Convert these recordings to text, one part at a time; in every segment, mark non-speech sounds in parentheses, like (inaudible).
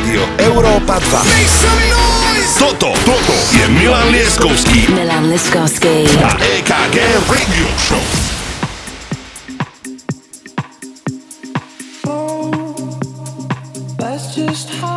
Rádio Európa 2. Toto, toto je Milan Lieskovský Milan Lieskovský a EKG Radio Show. v roku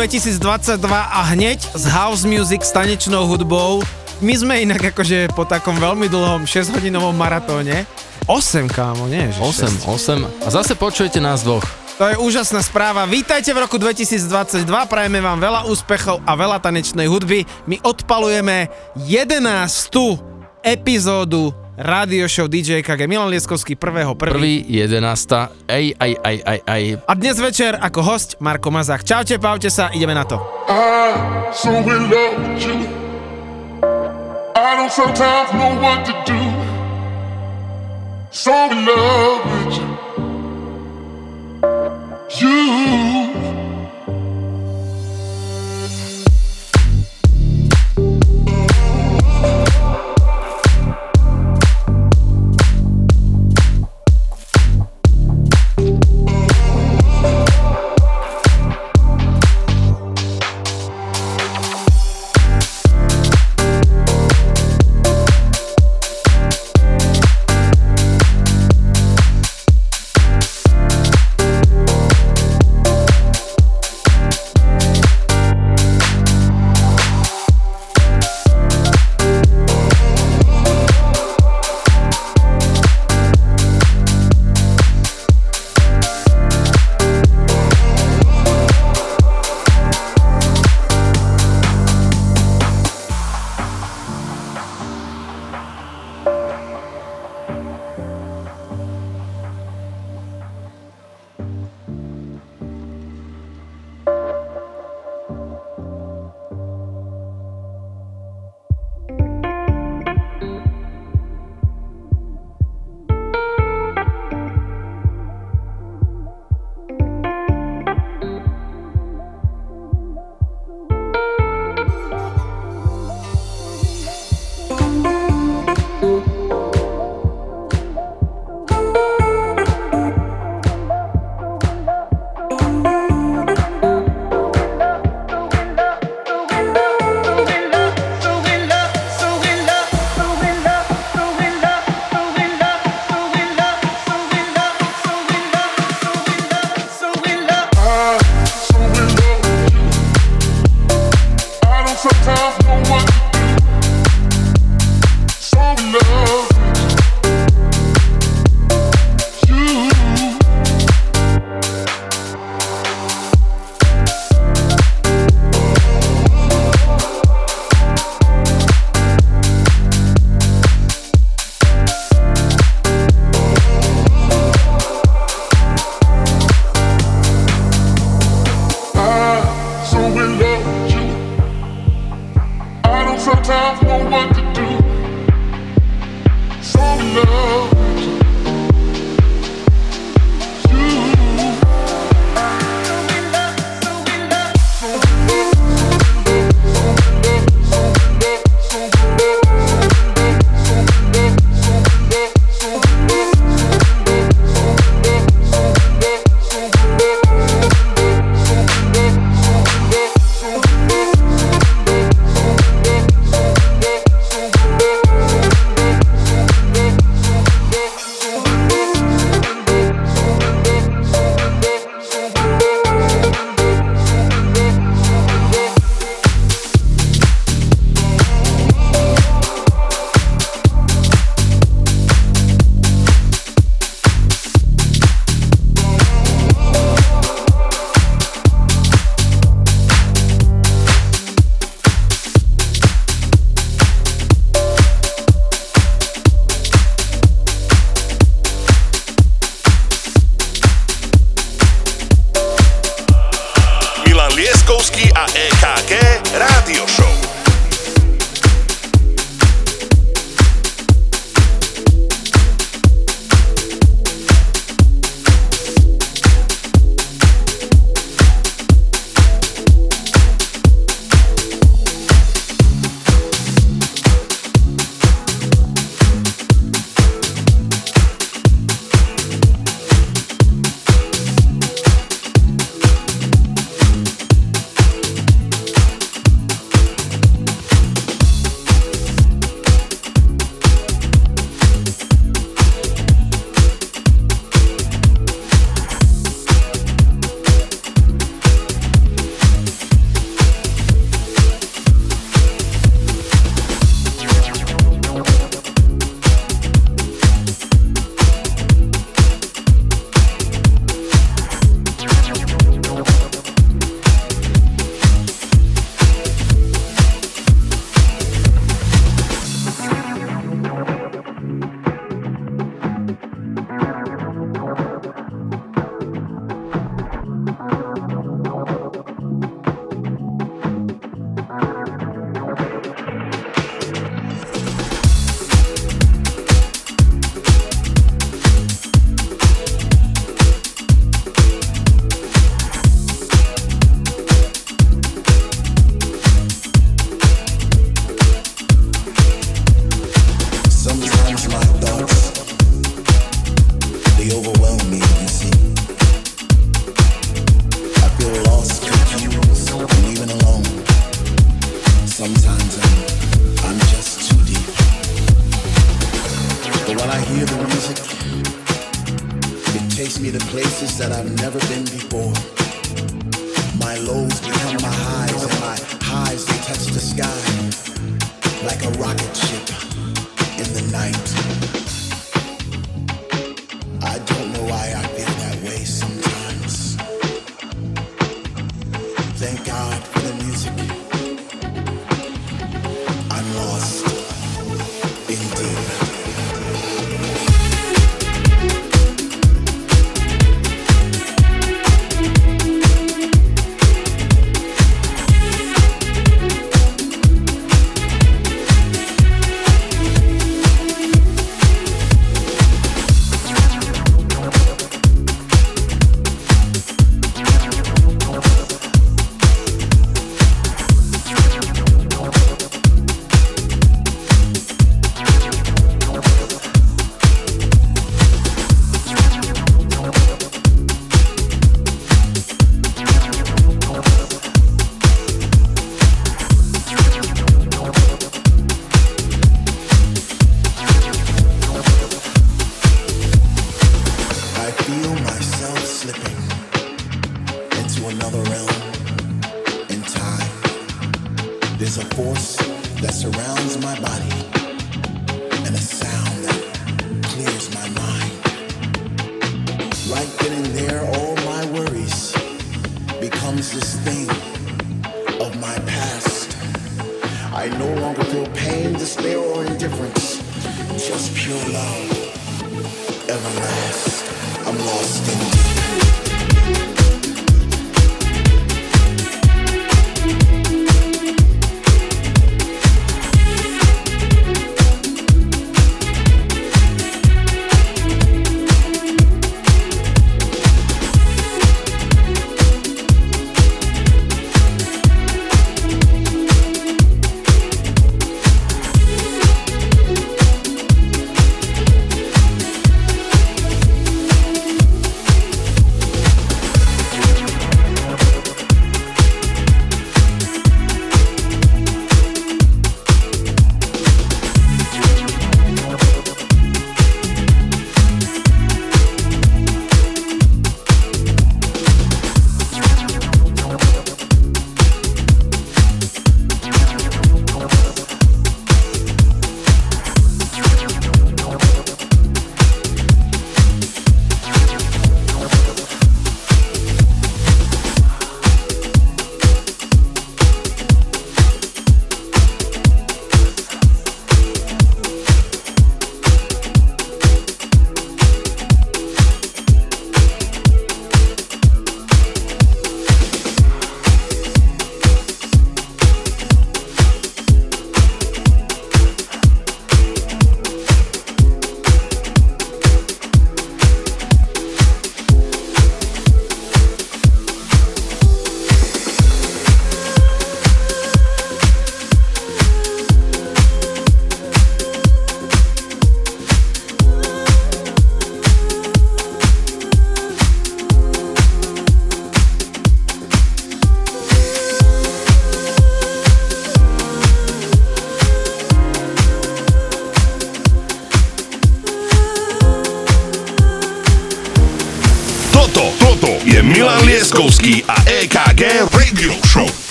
2022 a hneď s house music s tanečnou hudbou. My sme inak akože po takom veľmi dlhom 6-hodinovom maratóne. 8, kámo, nie? Že 8, 6. 8. A zase počujete nás dvoch. To je úžasná správa. Vítajte v roku 2022, prajeme vám veľa úspechov a veľa tanečnej hudby. My odpalujeme 11. epizódu Radio Show DJ KG Milan Lieskovský prvého prvý. Prvý, jedenásta, aj, aj, aj, aj, aj. A dnes večer ako host Marko Mazach. Čaute, paute sa, ideme na to. I so in love with you. I don't sometimes know what to do. So in love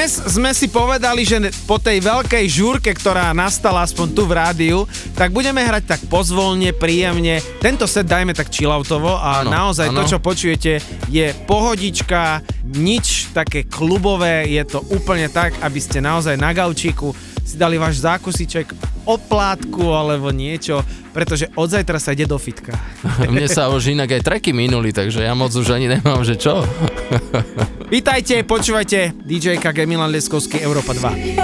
Dnes sme si povedali, že po tej veľkej žúrke, ktorá nastala aspoň tu v rádiu, tak budeme hrať tak pozvolne, príjemne. Tento set dajme tak chilloutovo a ano, naozaj ano. to, čo počujete, je pohodička, nič také klubové, je to úplne tak, aby ste naozaj na gaučíku si dali váš zákusiček, oplátku alebo niečo, pretože od zajtra sa ide do fitka. Mne sa už inak aj treky minuli, takže ja moc už ani nemám, že čo. (laughs) Vítajte, počúvajte DJ-ka Gemilan Leskovský Európa 2.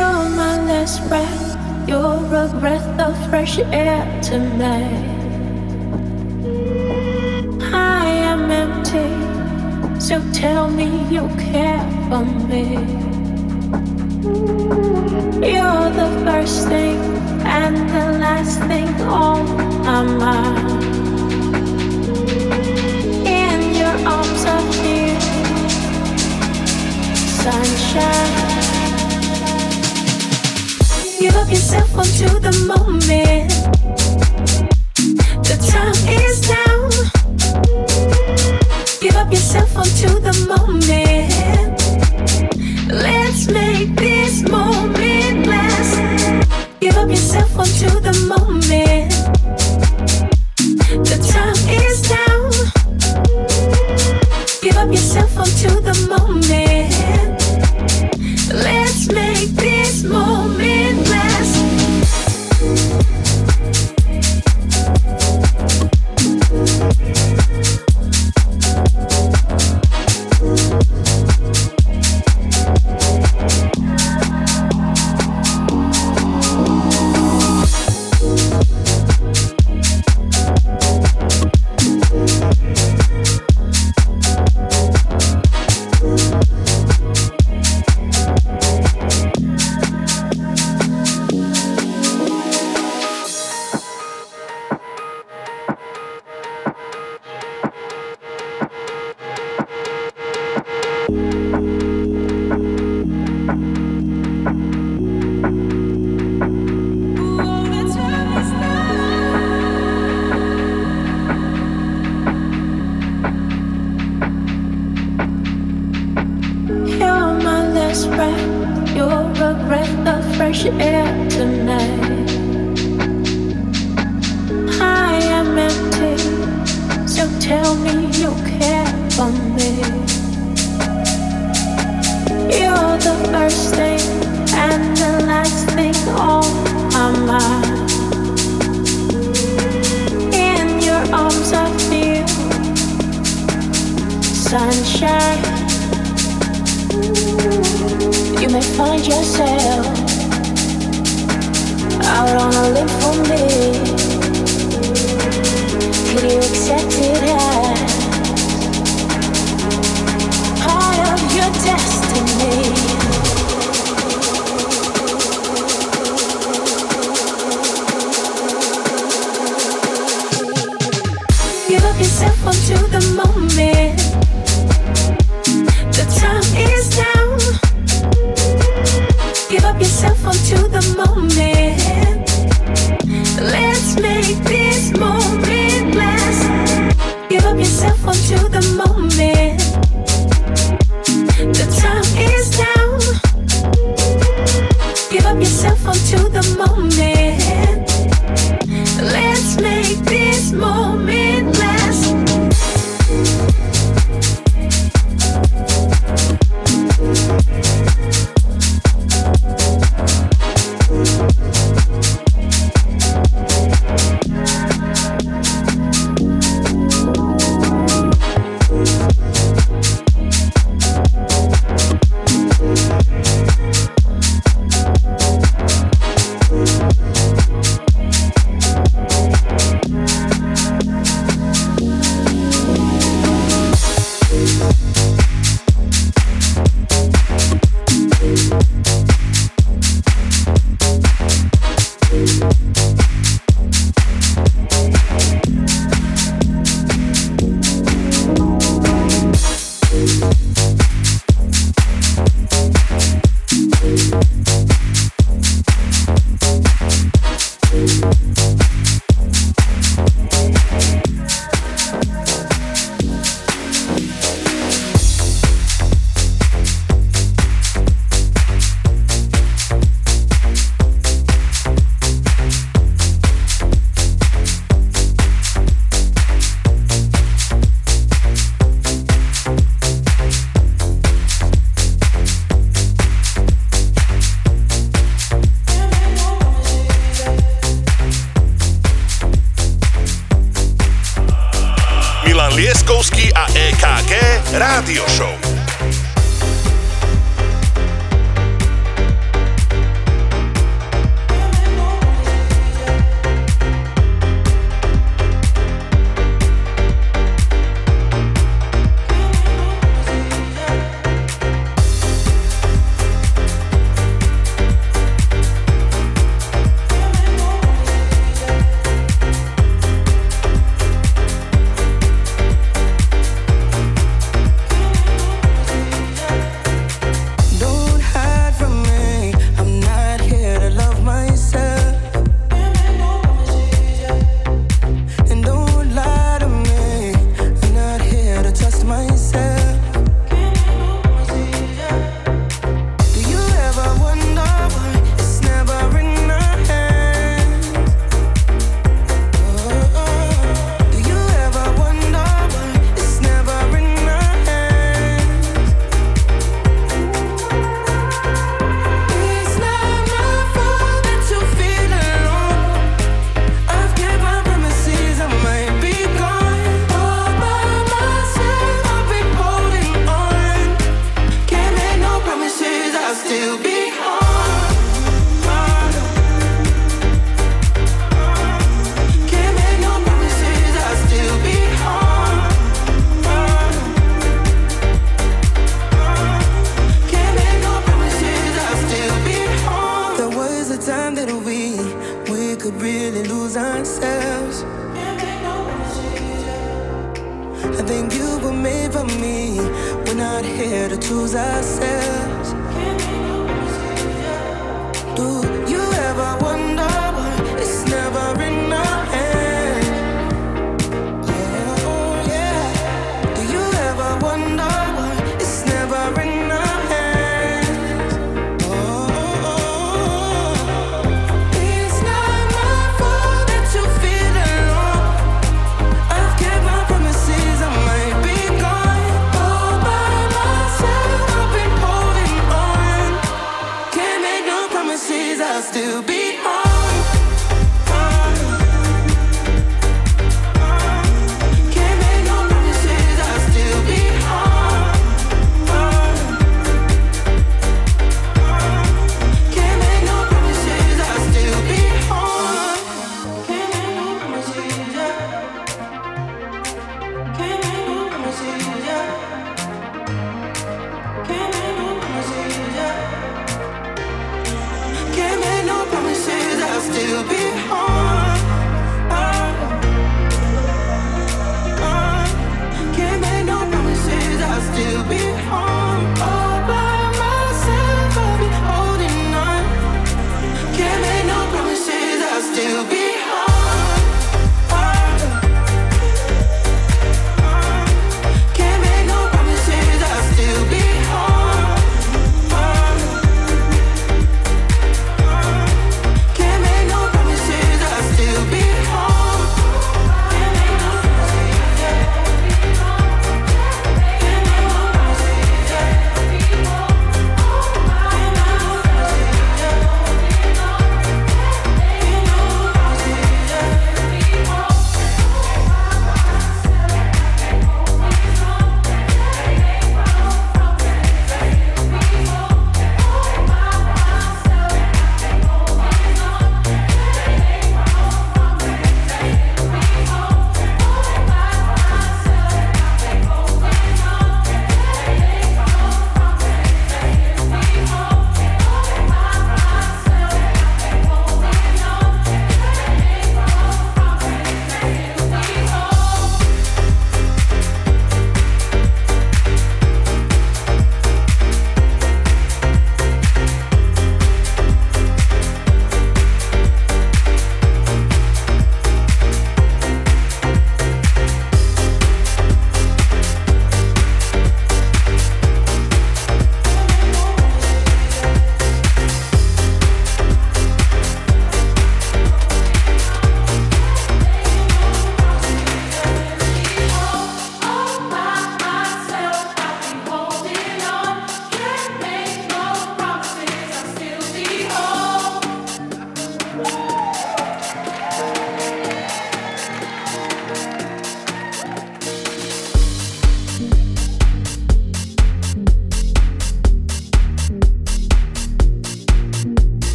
So tell me you care for me. You're the first thing and the last thing on my mind. sunshine. give yourself onto the moment. The time is.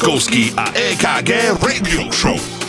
Lieskovský a EKG Radio Show.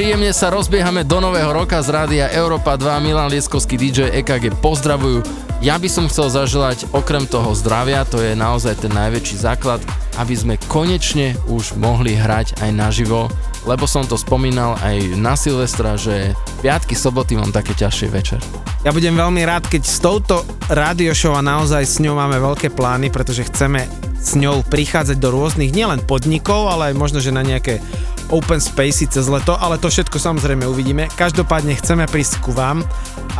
Príjemne sa rozbiehame do nového roka z rádia Európa 2. Milan Lieskovský DJ EKG pozdravujú. Ja by som chcel zaželať okrem toho zdravia, to je naozaj ten najväčší základ, aby sme konečne už mohli hrať aj naživo, lebo som to spomínal aj na Silvestra, že piatky, soboty mám také ťažšie večer. Ja budem veľmi rád, keď s touto radio show a naozaj s ňou máme veľké plány, pretože chceme s ňou prichádzať do rôznych nielen podnikov, ale aj možno, že na nejaké open spacey cez leto, ale to všetko samozrejme uvidíme. Každopádne chceme prísť ku vám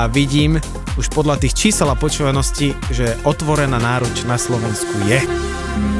a vidím už podľa tých čísel a počúvanosti, že otvorená náruč na Slovensku je.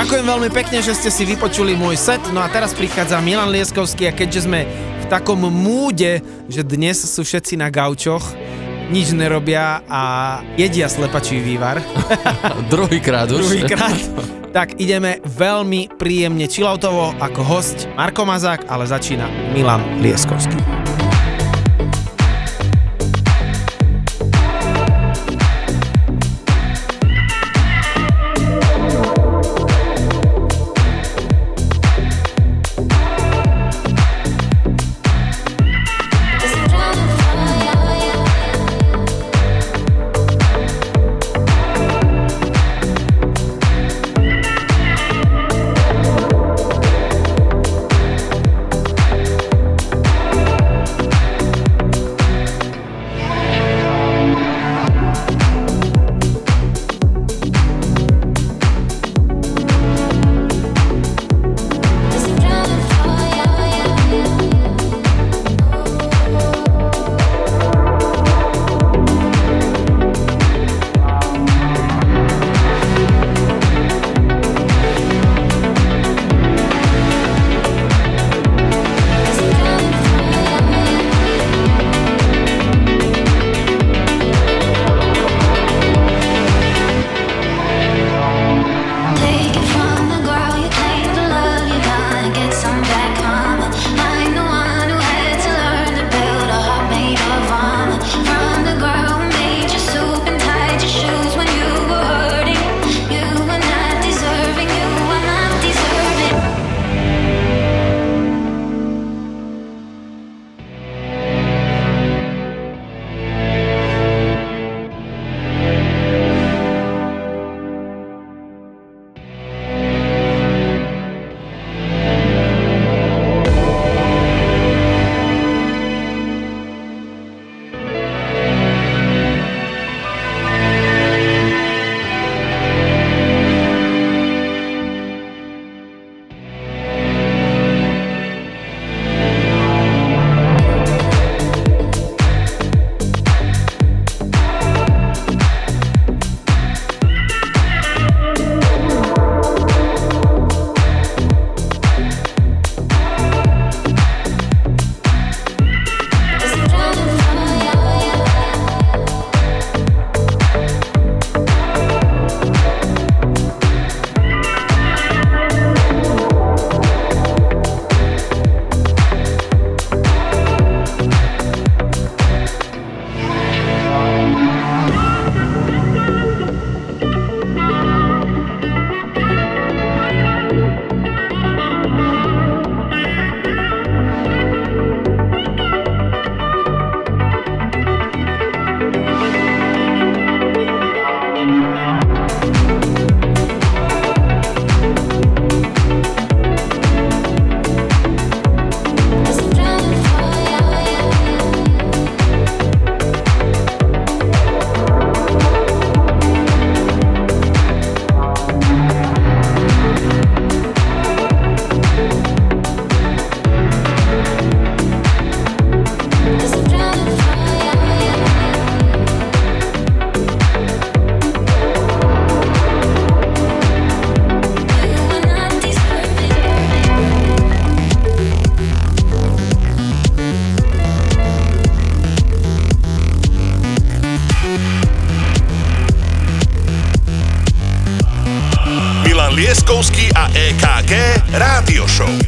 Ďakujem veľmi pekne, že ste si vypočuli môj set. No a teraz prichádza Milan Lieskovský a keďže sme v takom múde, že dnes sú všetci na gaučoch, nič nerobia a jedia slepačí vývar. (laughs) Druhýkrát už. Druhýkrát. tak ideme veľmi príjemne chilloutovo ako host Marko Mazák, ale začína Milan Lieskovský. Lieskovský a EKG Rádio Show.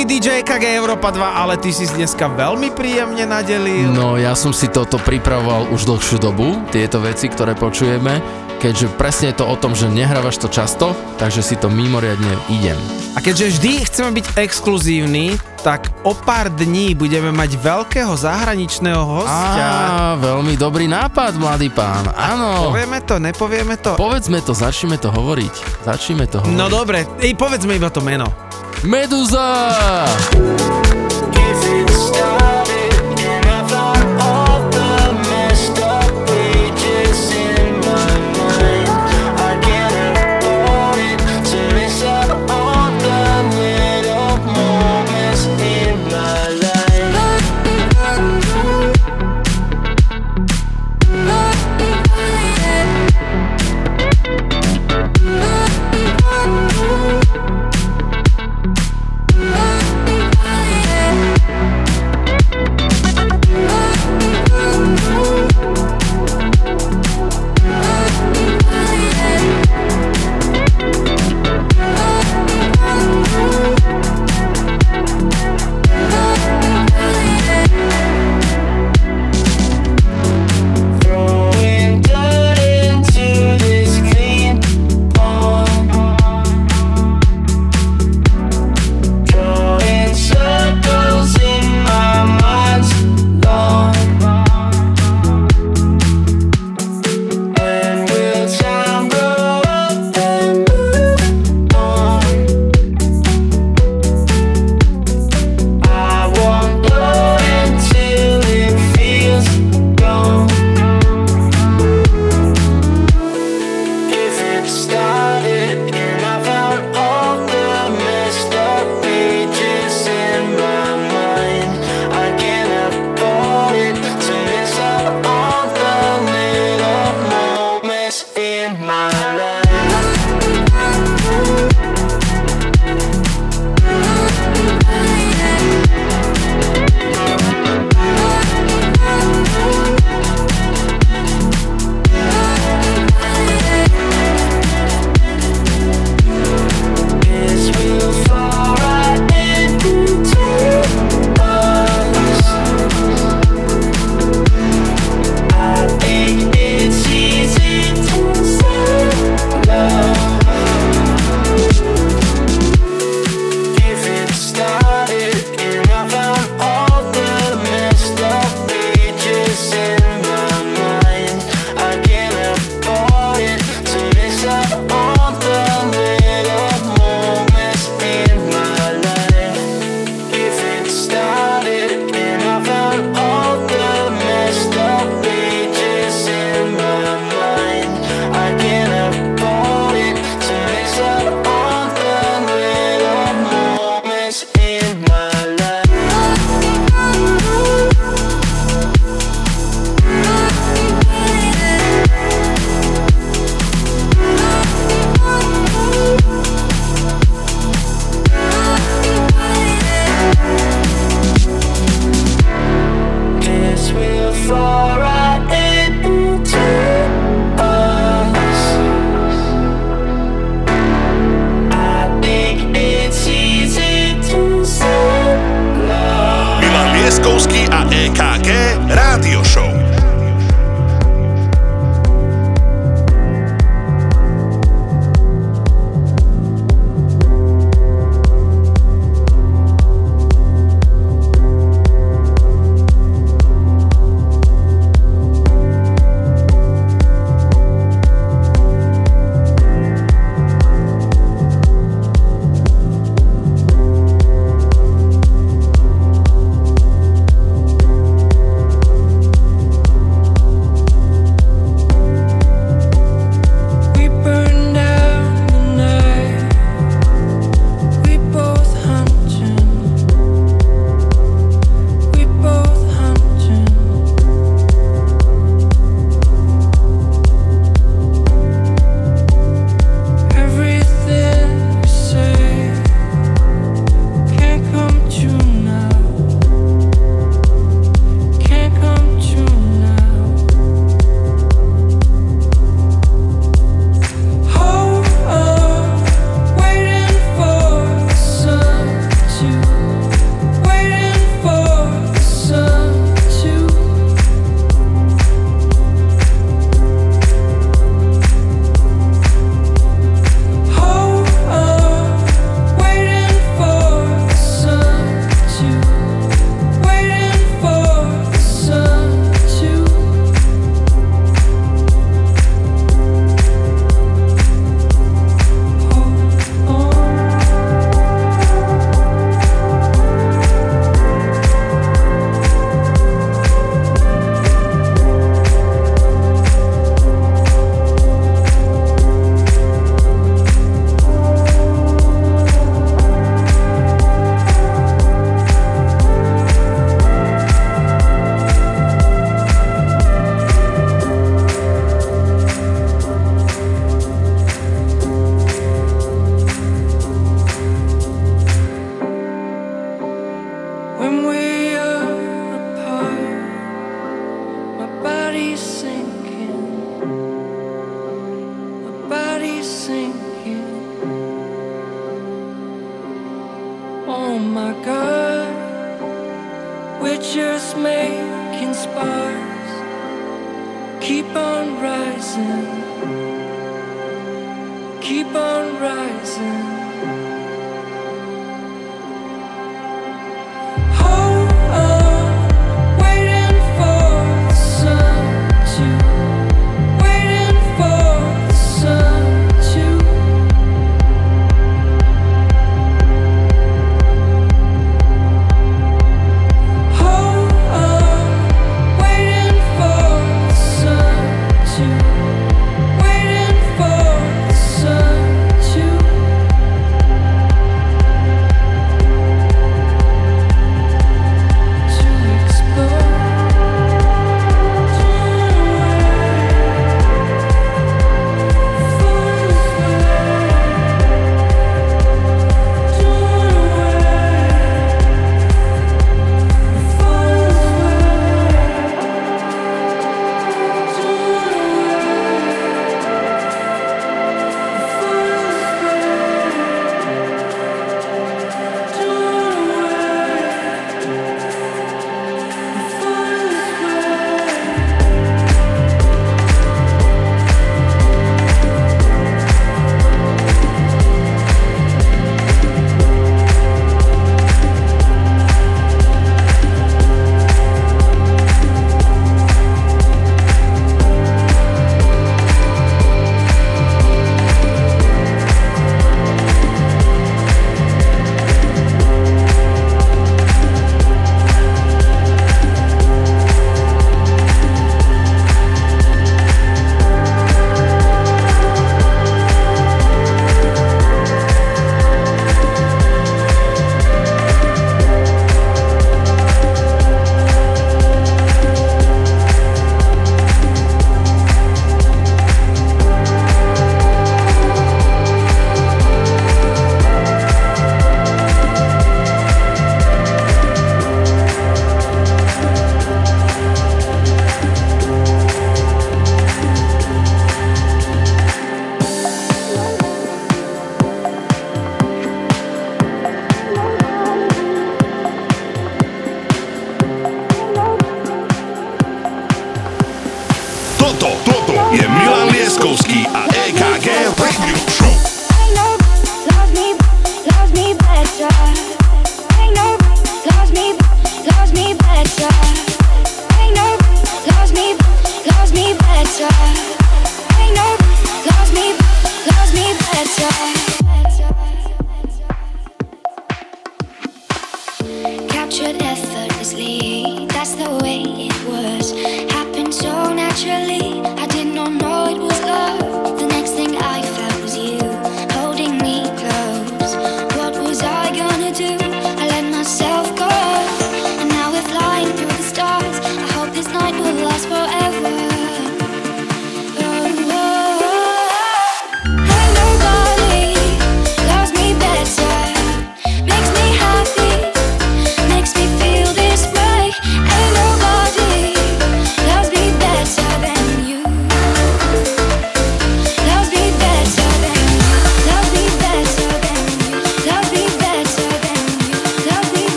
Lieskovský DJ KG Európa 2, ale ty si dneska veľmi príjemne nadelil. No ja som si toto pripravoval už dlhšiu dobu, tieto veci, ktoré počujeme, keďže presne je to o tom, že nehrávaš to často, takže si to mimoriadne idem. A keďže vždy chceme byť exkluzívni, tak o pár dní budeme mať veľkého zahraničného hostia. Á, veľmi dobrý nápad, mladý pán, áno. Povieme to, nepovieme to? Povedzme to, začneme to hovoriť. Začneme to hovoriť. No dobre, ej, povedzme iba to meno. Meduza!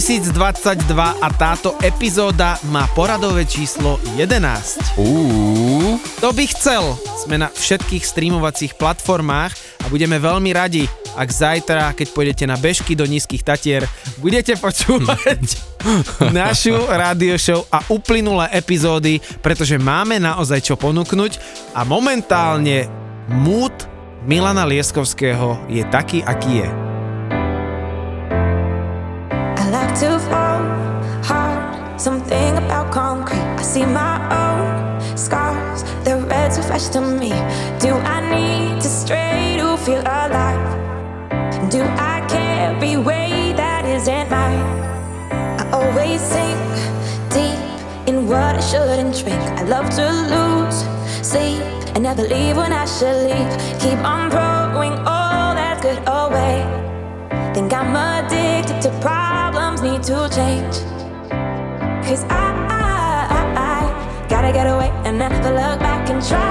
1.1.2022 a táto epizóda má poradové číslo 11. Uú, To by chcel. Sme na všetkých streamovacích platformách a budeme veľmi radi, ak zajtra, keď pôjdete na bežky do nízkych tatier, budete počúvať (laughs) našu radio show a uplynulé epizódy, pretože máme naozaj čo ponúknuť a momentálne mood Milana Lieskovského je taký, aký je. See my own scars. The reds so fresh to me. Do I need to stray to feel alive? Do I carry weight that isn't mine? I always sink deep in what I shouldn't drink. I love to lose sleep and never leave when I should leave. Keep on throwing all that's good away. Think I'm addicted to problems, need to change. Cause I, never look back and try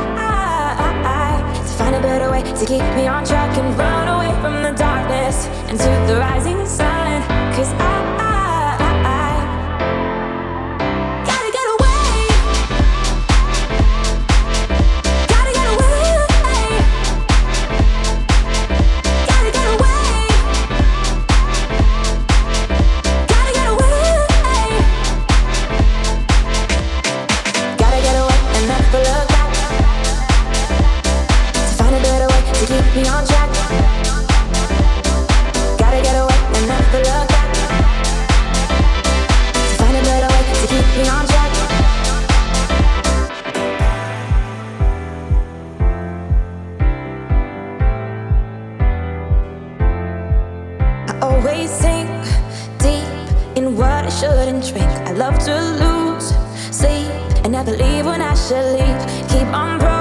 to find a better way to keep me on track and run away from the darkness into the rising sun. Cause I, I always think deep in what I shouldn't drink. I love to lose sleep and never leave when I should leave. Keep on throwing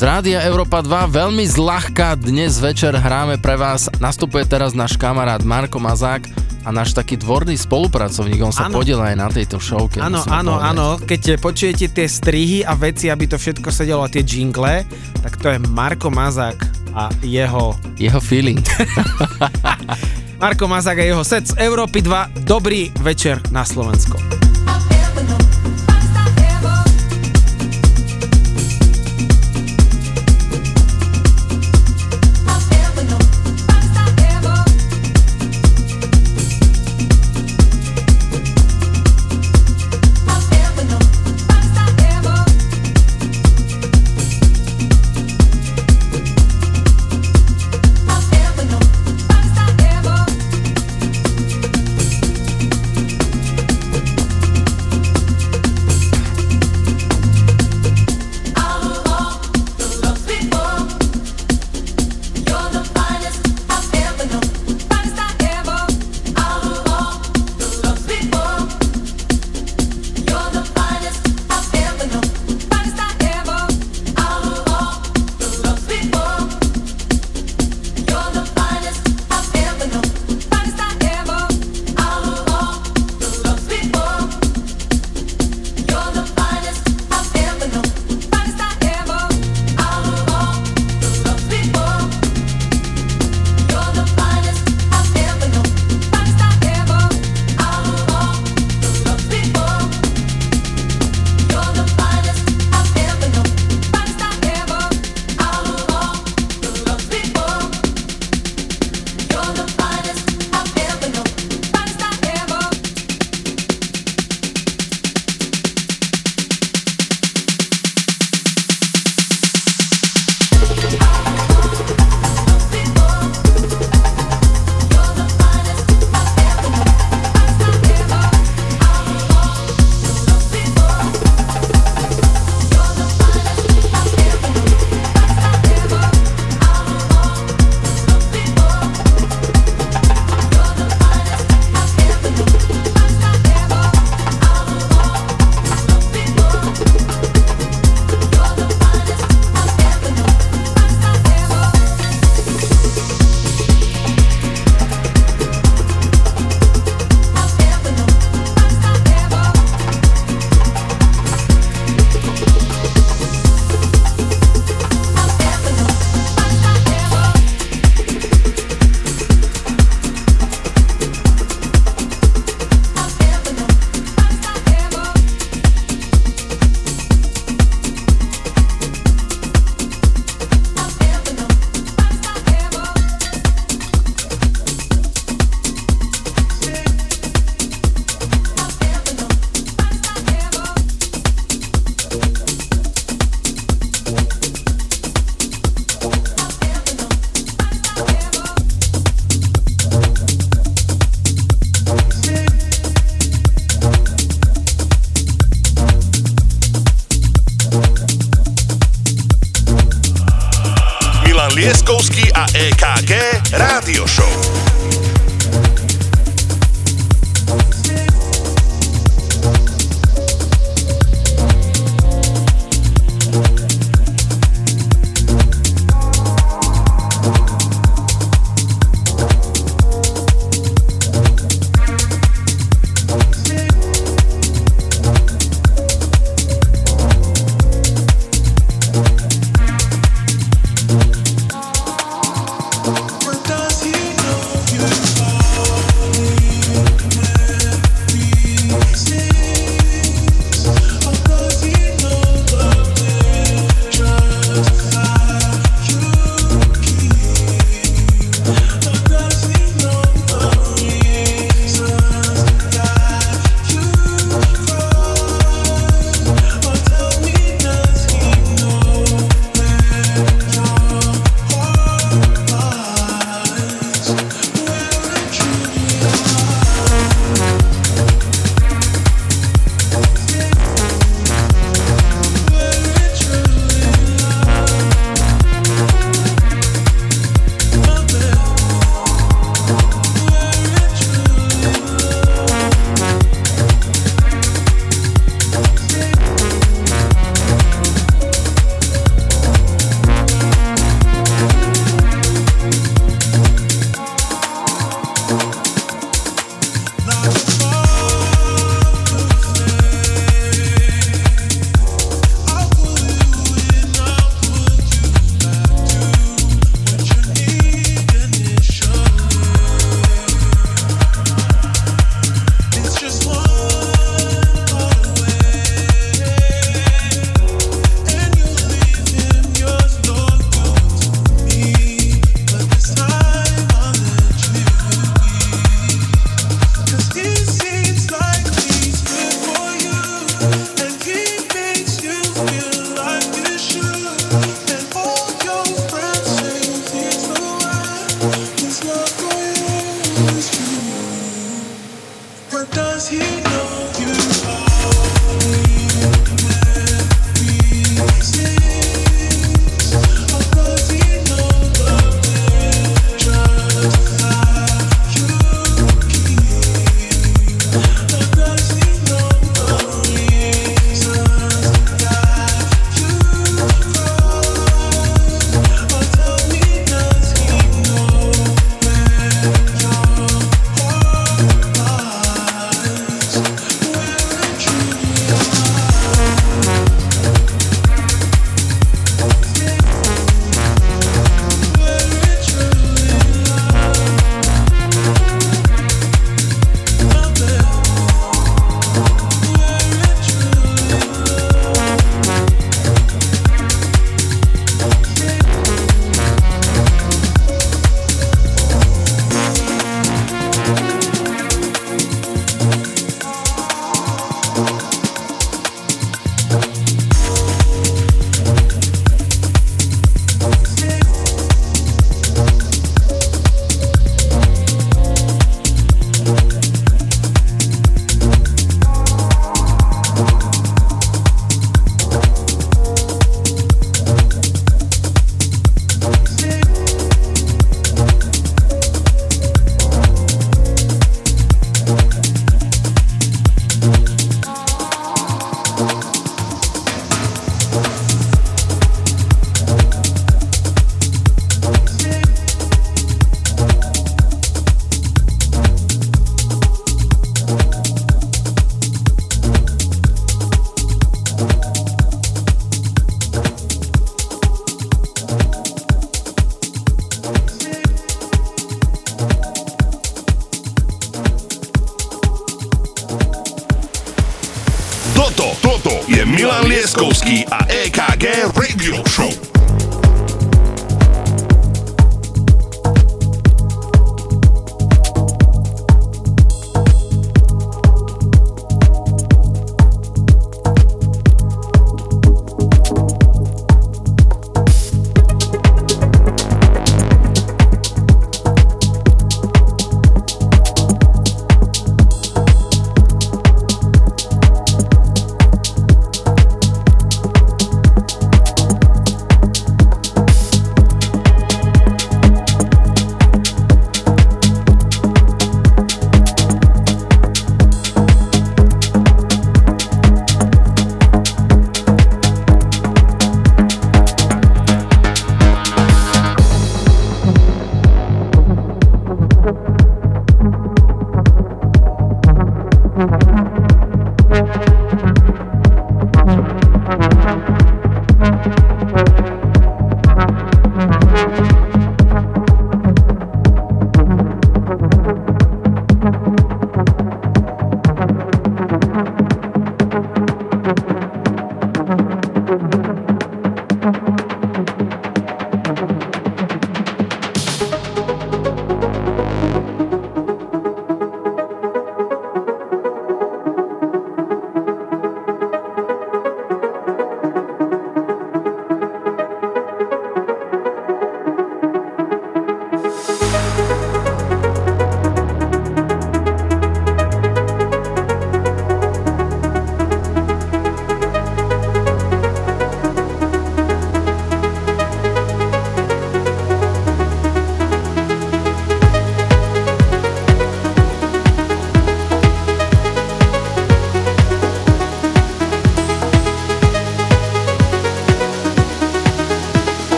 Z Rádia Európa 2 veľmi zľahka dnes večer hráme pre vás. Nastupuje teraz náš kamarát Marko Mazák a náš taký dvorný spolupracovník. On sa Áno. podiela aj na tejto showke. Áno, áno, áno, keď počujete tie strihy a veci, aby to všetko sedelo a tie jingle, tak to je Marko Mazák a jeho... Jeho feeling. (laughs) Marko Mazák a jeho set z Európy 2. Dobrý večer na Slovensko.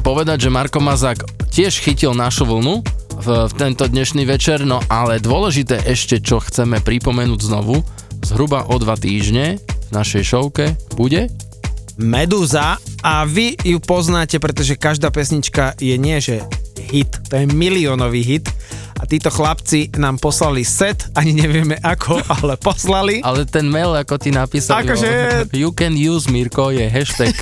Musíme povedať, že Marko Mazák tiež chytil našu vlnu v, v tento dnešný večer, no ale dôležité ešte, čo chceme pripomenúť znovu, zhruba o dva týždne v našej šovke bude Medúza a vy ju poznáte, pretože každá pesnička je nie, že hit, to je miliónový hit a títo chlapci nám poslali set, ani nevieme ako, (laughs) ale poslali. Ale ten mail, ako ti napísal, Akože- (laughs) you can use Mirko, je hashtag.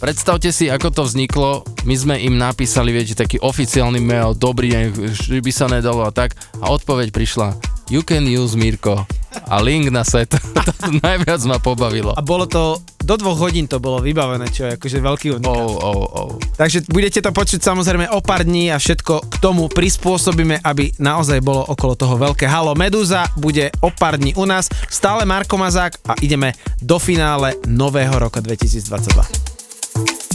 Predstavte si, ako to vzniklo. My sme im napísali, viete, taký oficiálny mail, dobrý deň, že by sa nedalo a tak. A odpoveď prišla, you can use Mirko. A link na set. (laughs) to najviac ma pobavilo. A bolo to, do dvoch hodín to bolo vybavené, čo je akože veľký unikát. Oh, oh, oh. Takže budete to počuť samozrejme o pár dní a všetko k tomu prispôsobíme, aby naozaj bolo okolo toho veľké halo. Medúza bude o pár dní u nás, stále Marko Mazák a ideme do finále nového roka 2022. thank you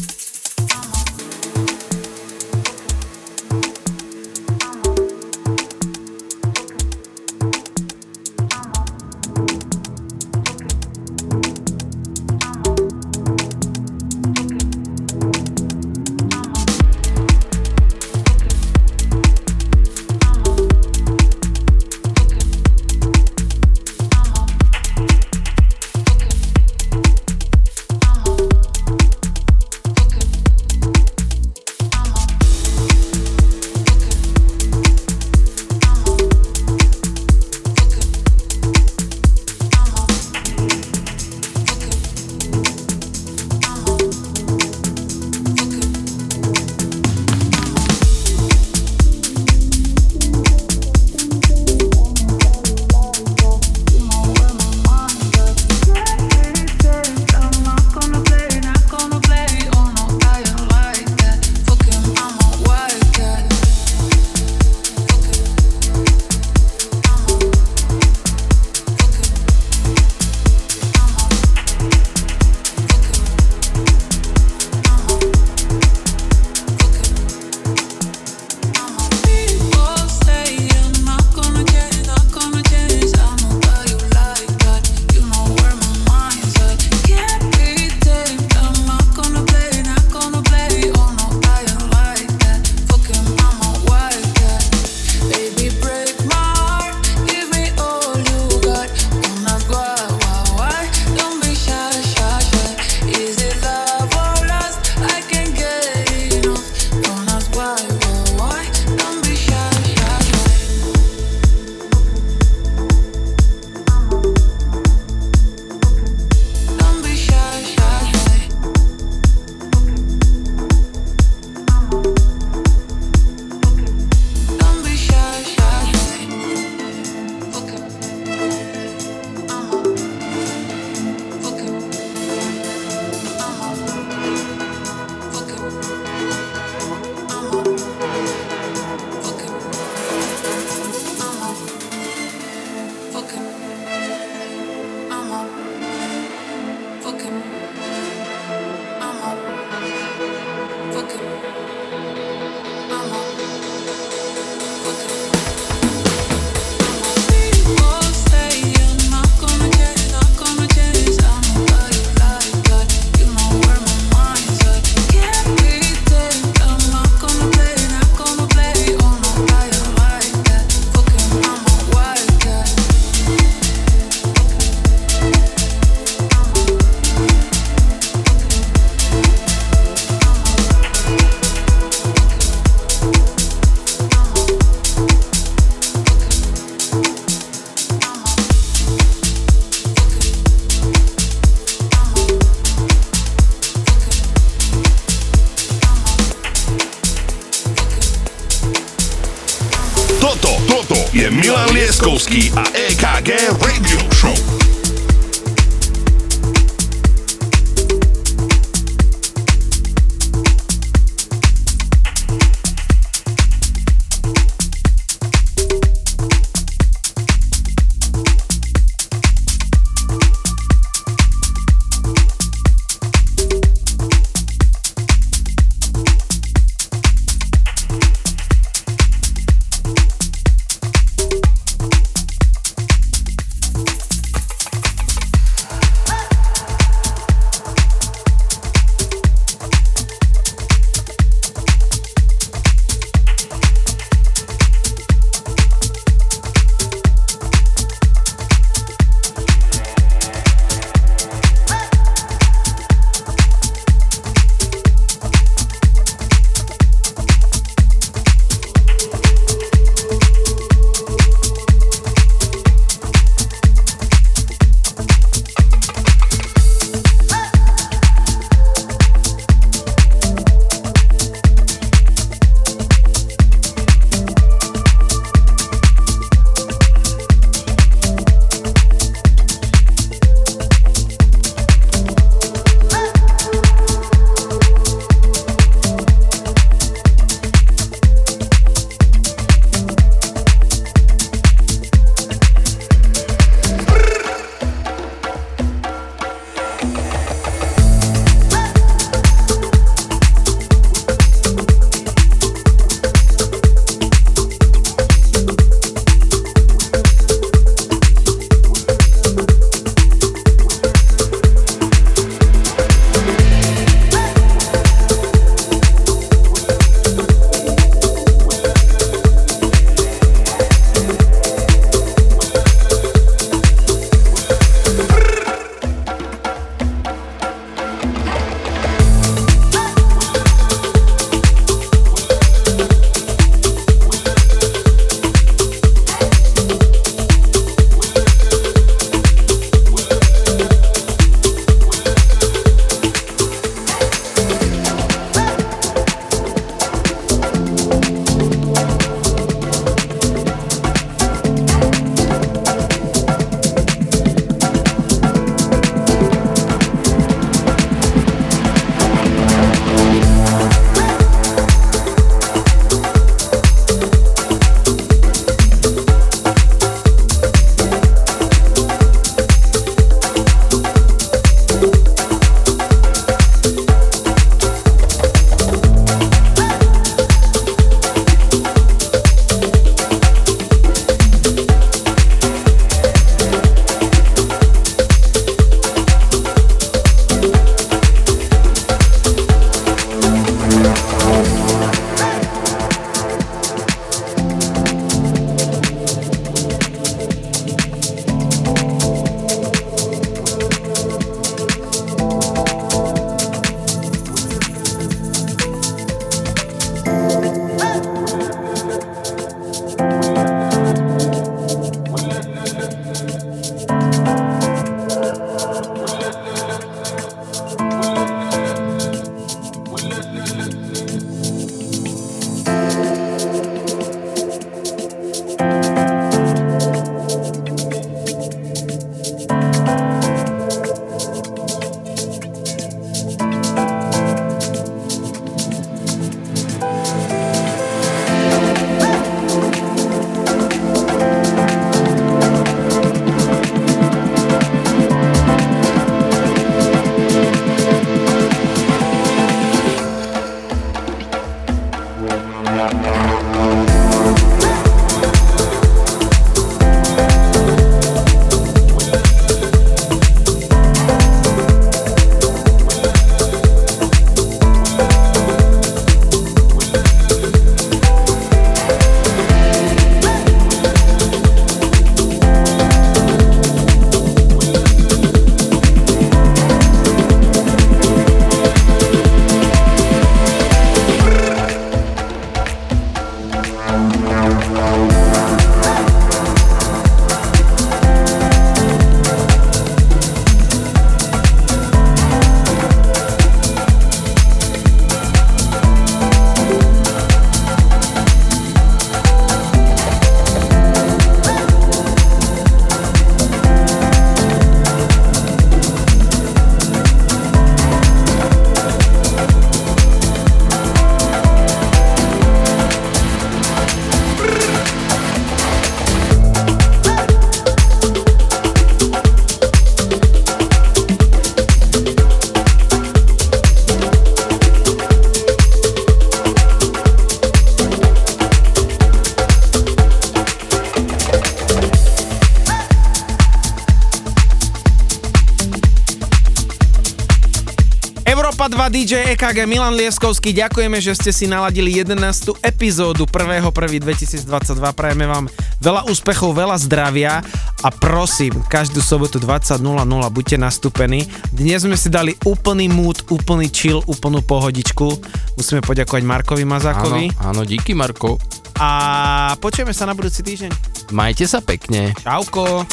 DJ EKG Milan Lieskovský, ďakujeme, že ste si naladili 11. epizódu 1.1.2022. Prajeme vám veľa úspechov, veľa zdravia a prosím, každú sobotu 20.00 buďte nastúpení. Dnes sme si dali úplný mood, úplný chill, úplnú pohodičku. Musíme poďakovať Markovi Mazákovi. Áno, áno díky Marko. A počujeme sa na budúci týždeň. Majte sa pekne. Čauko.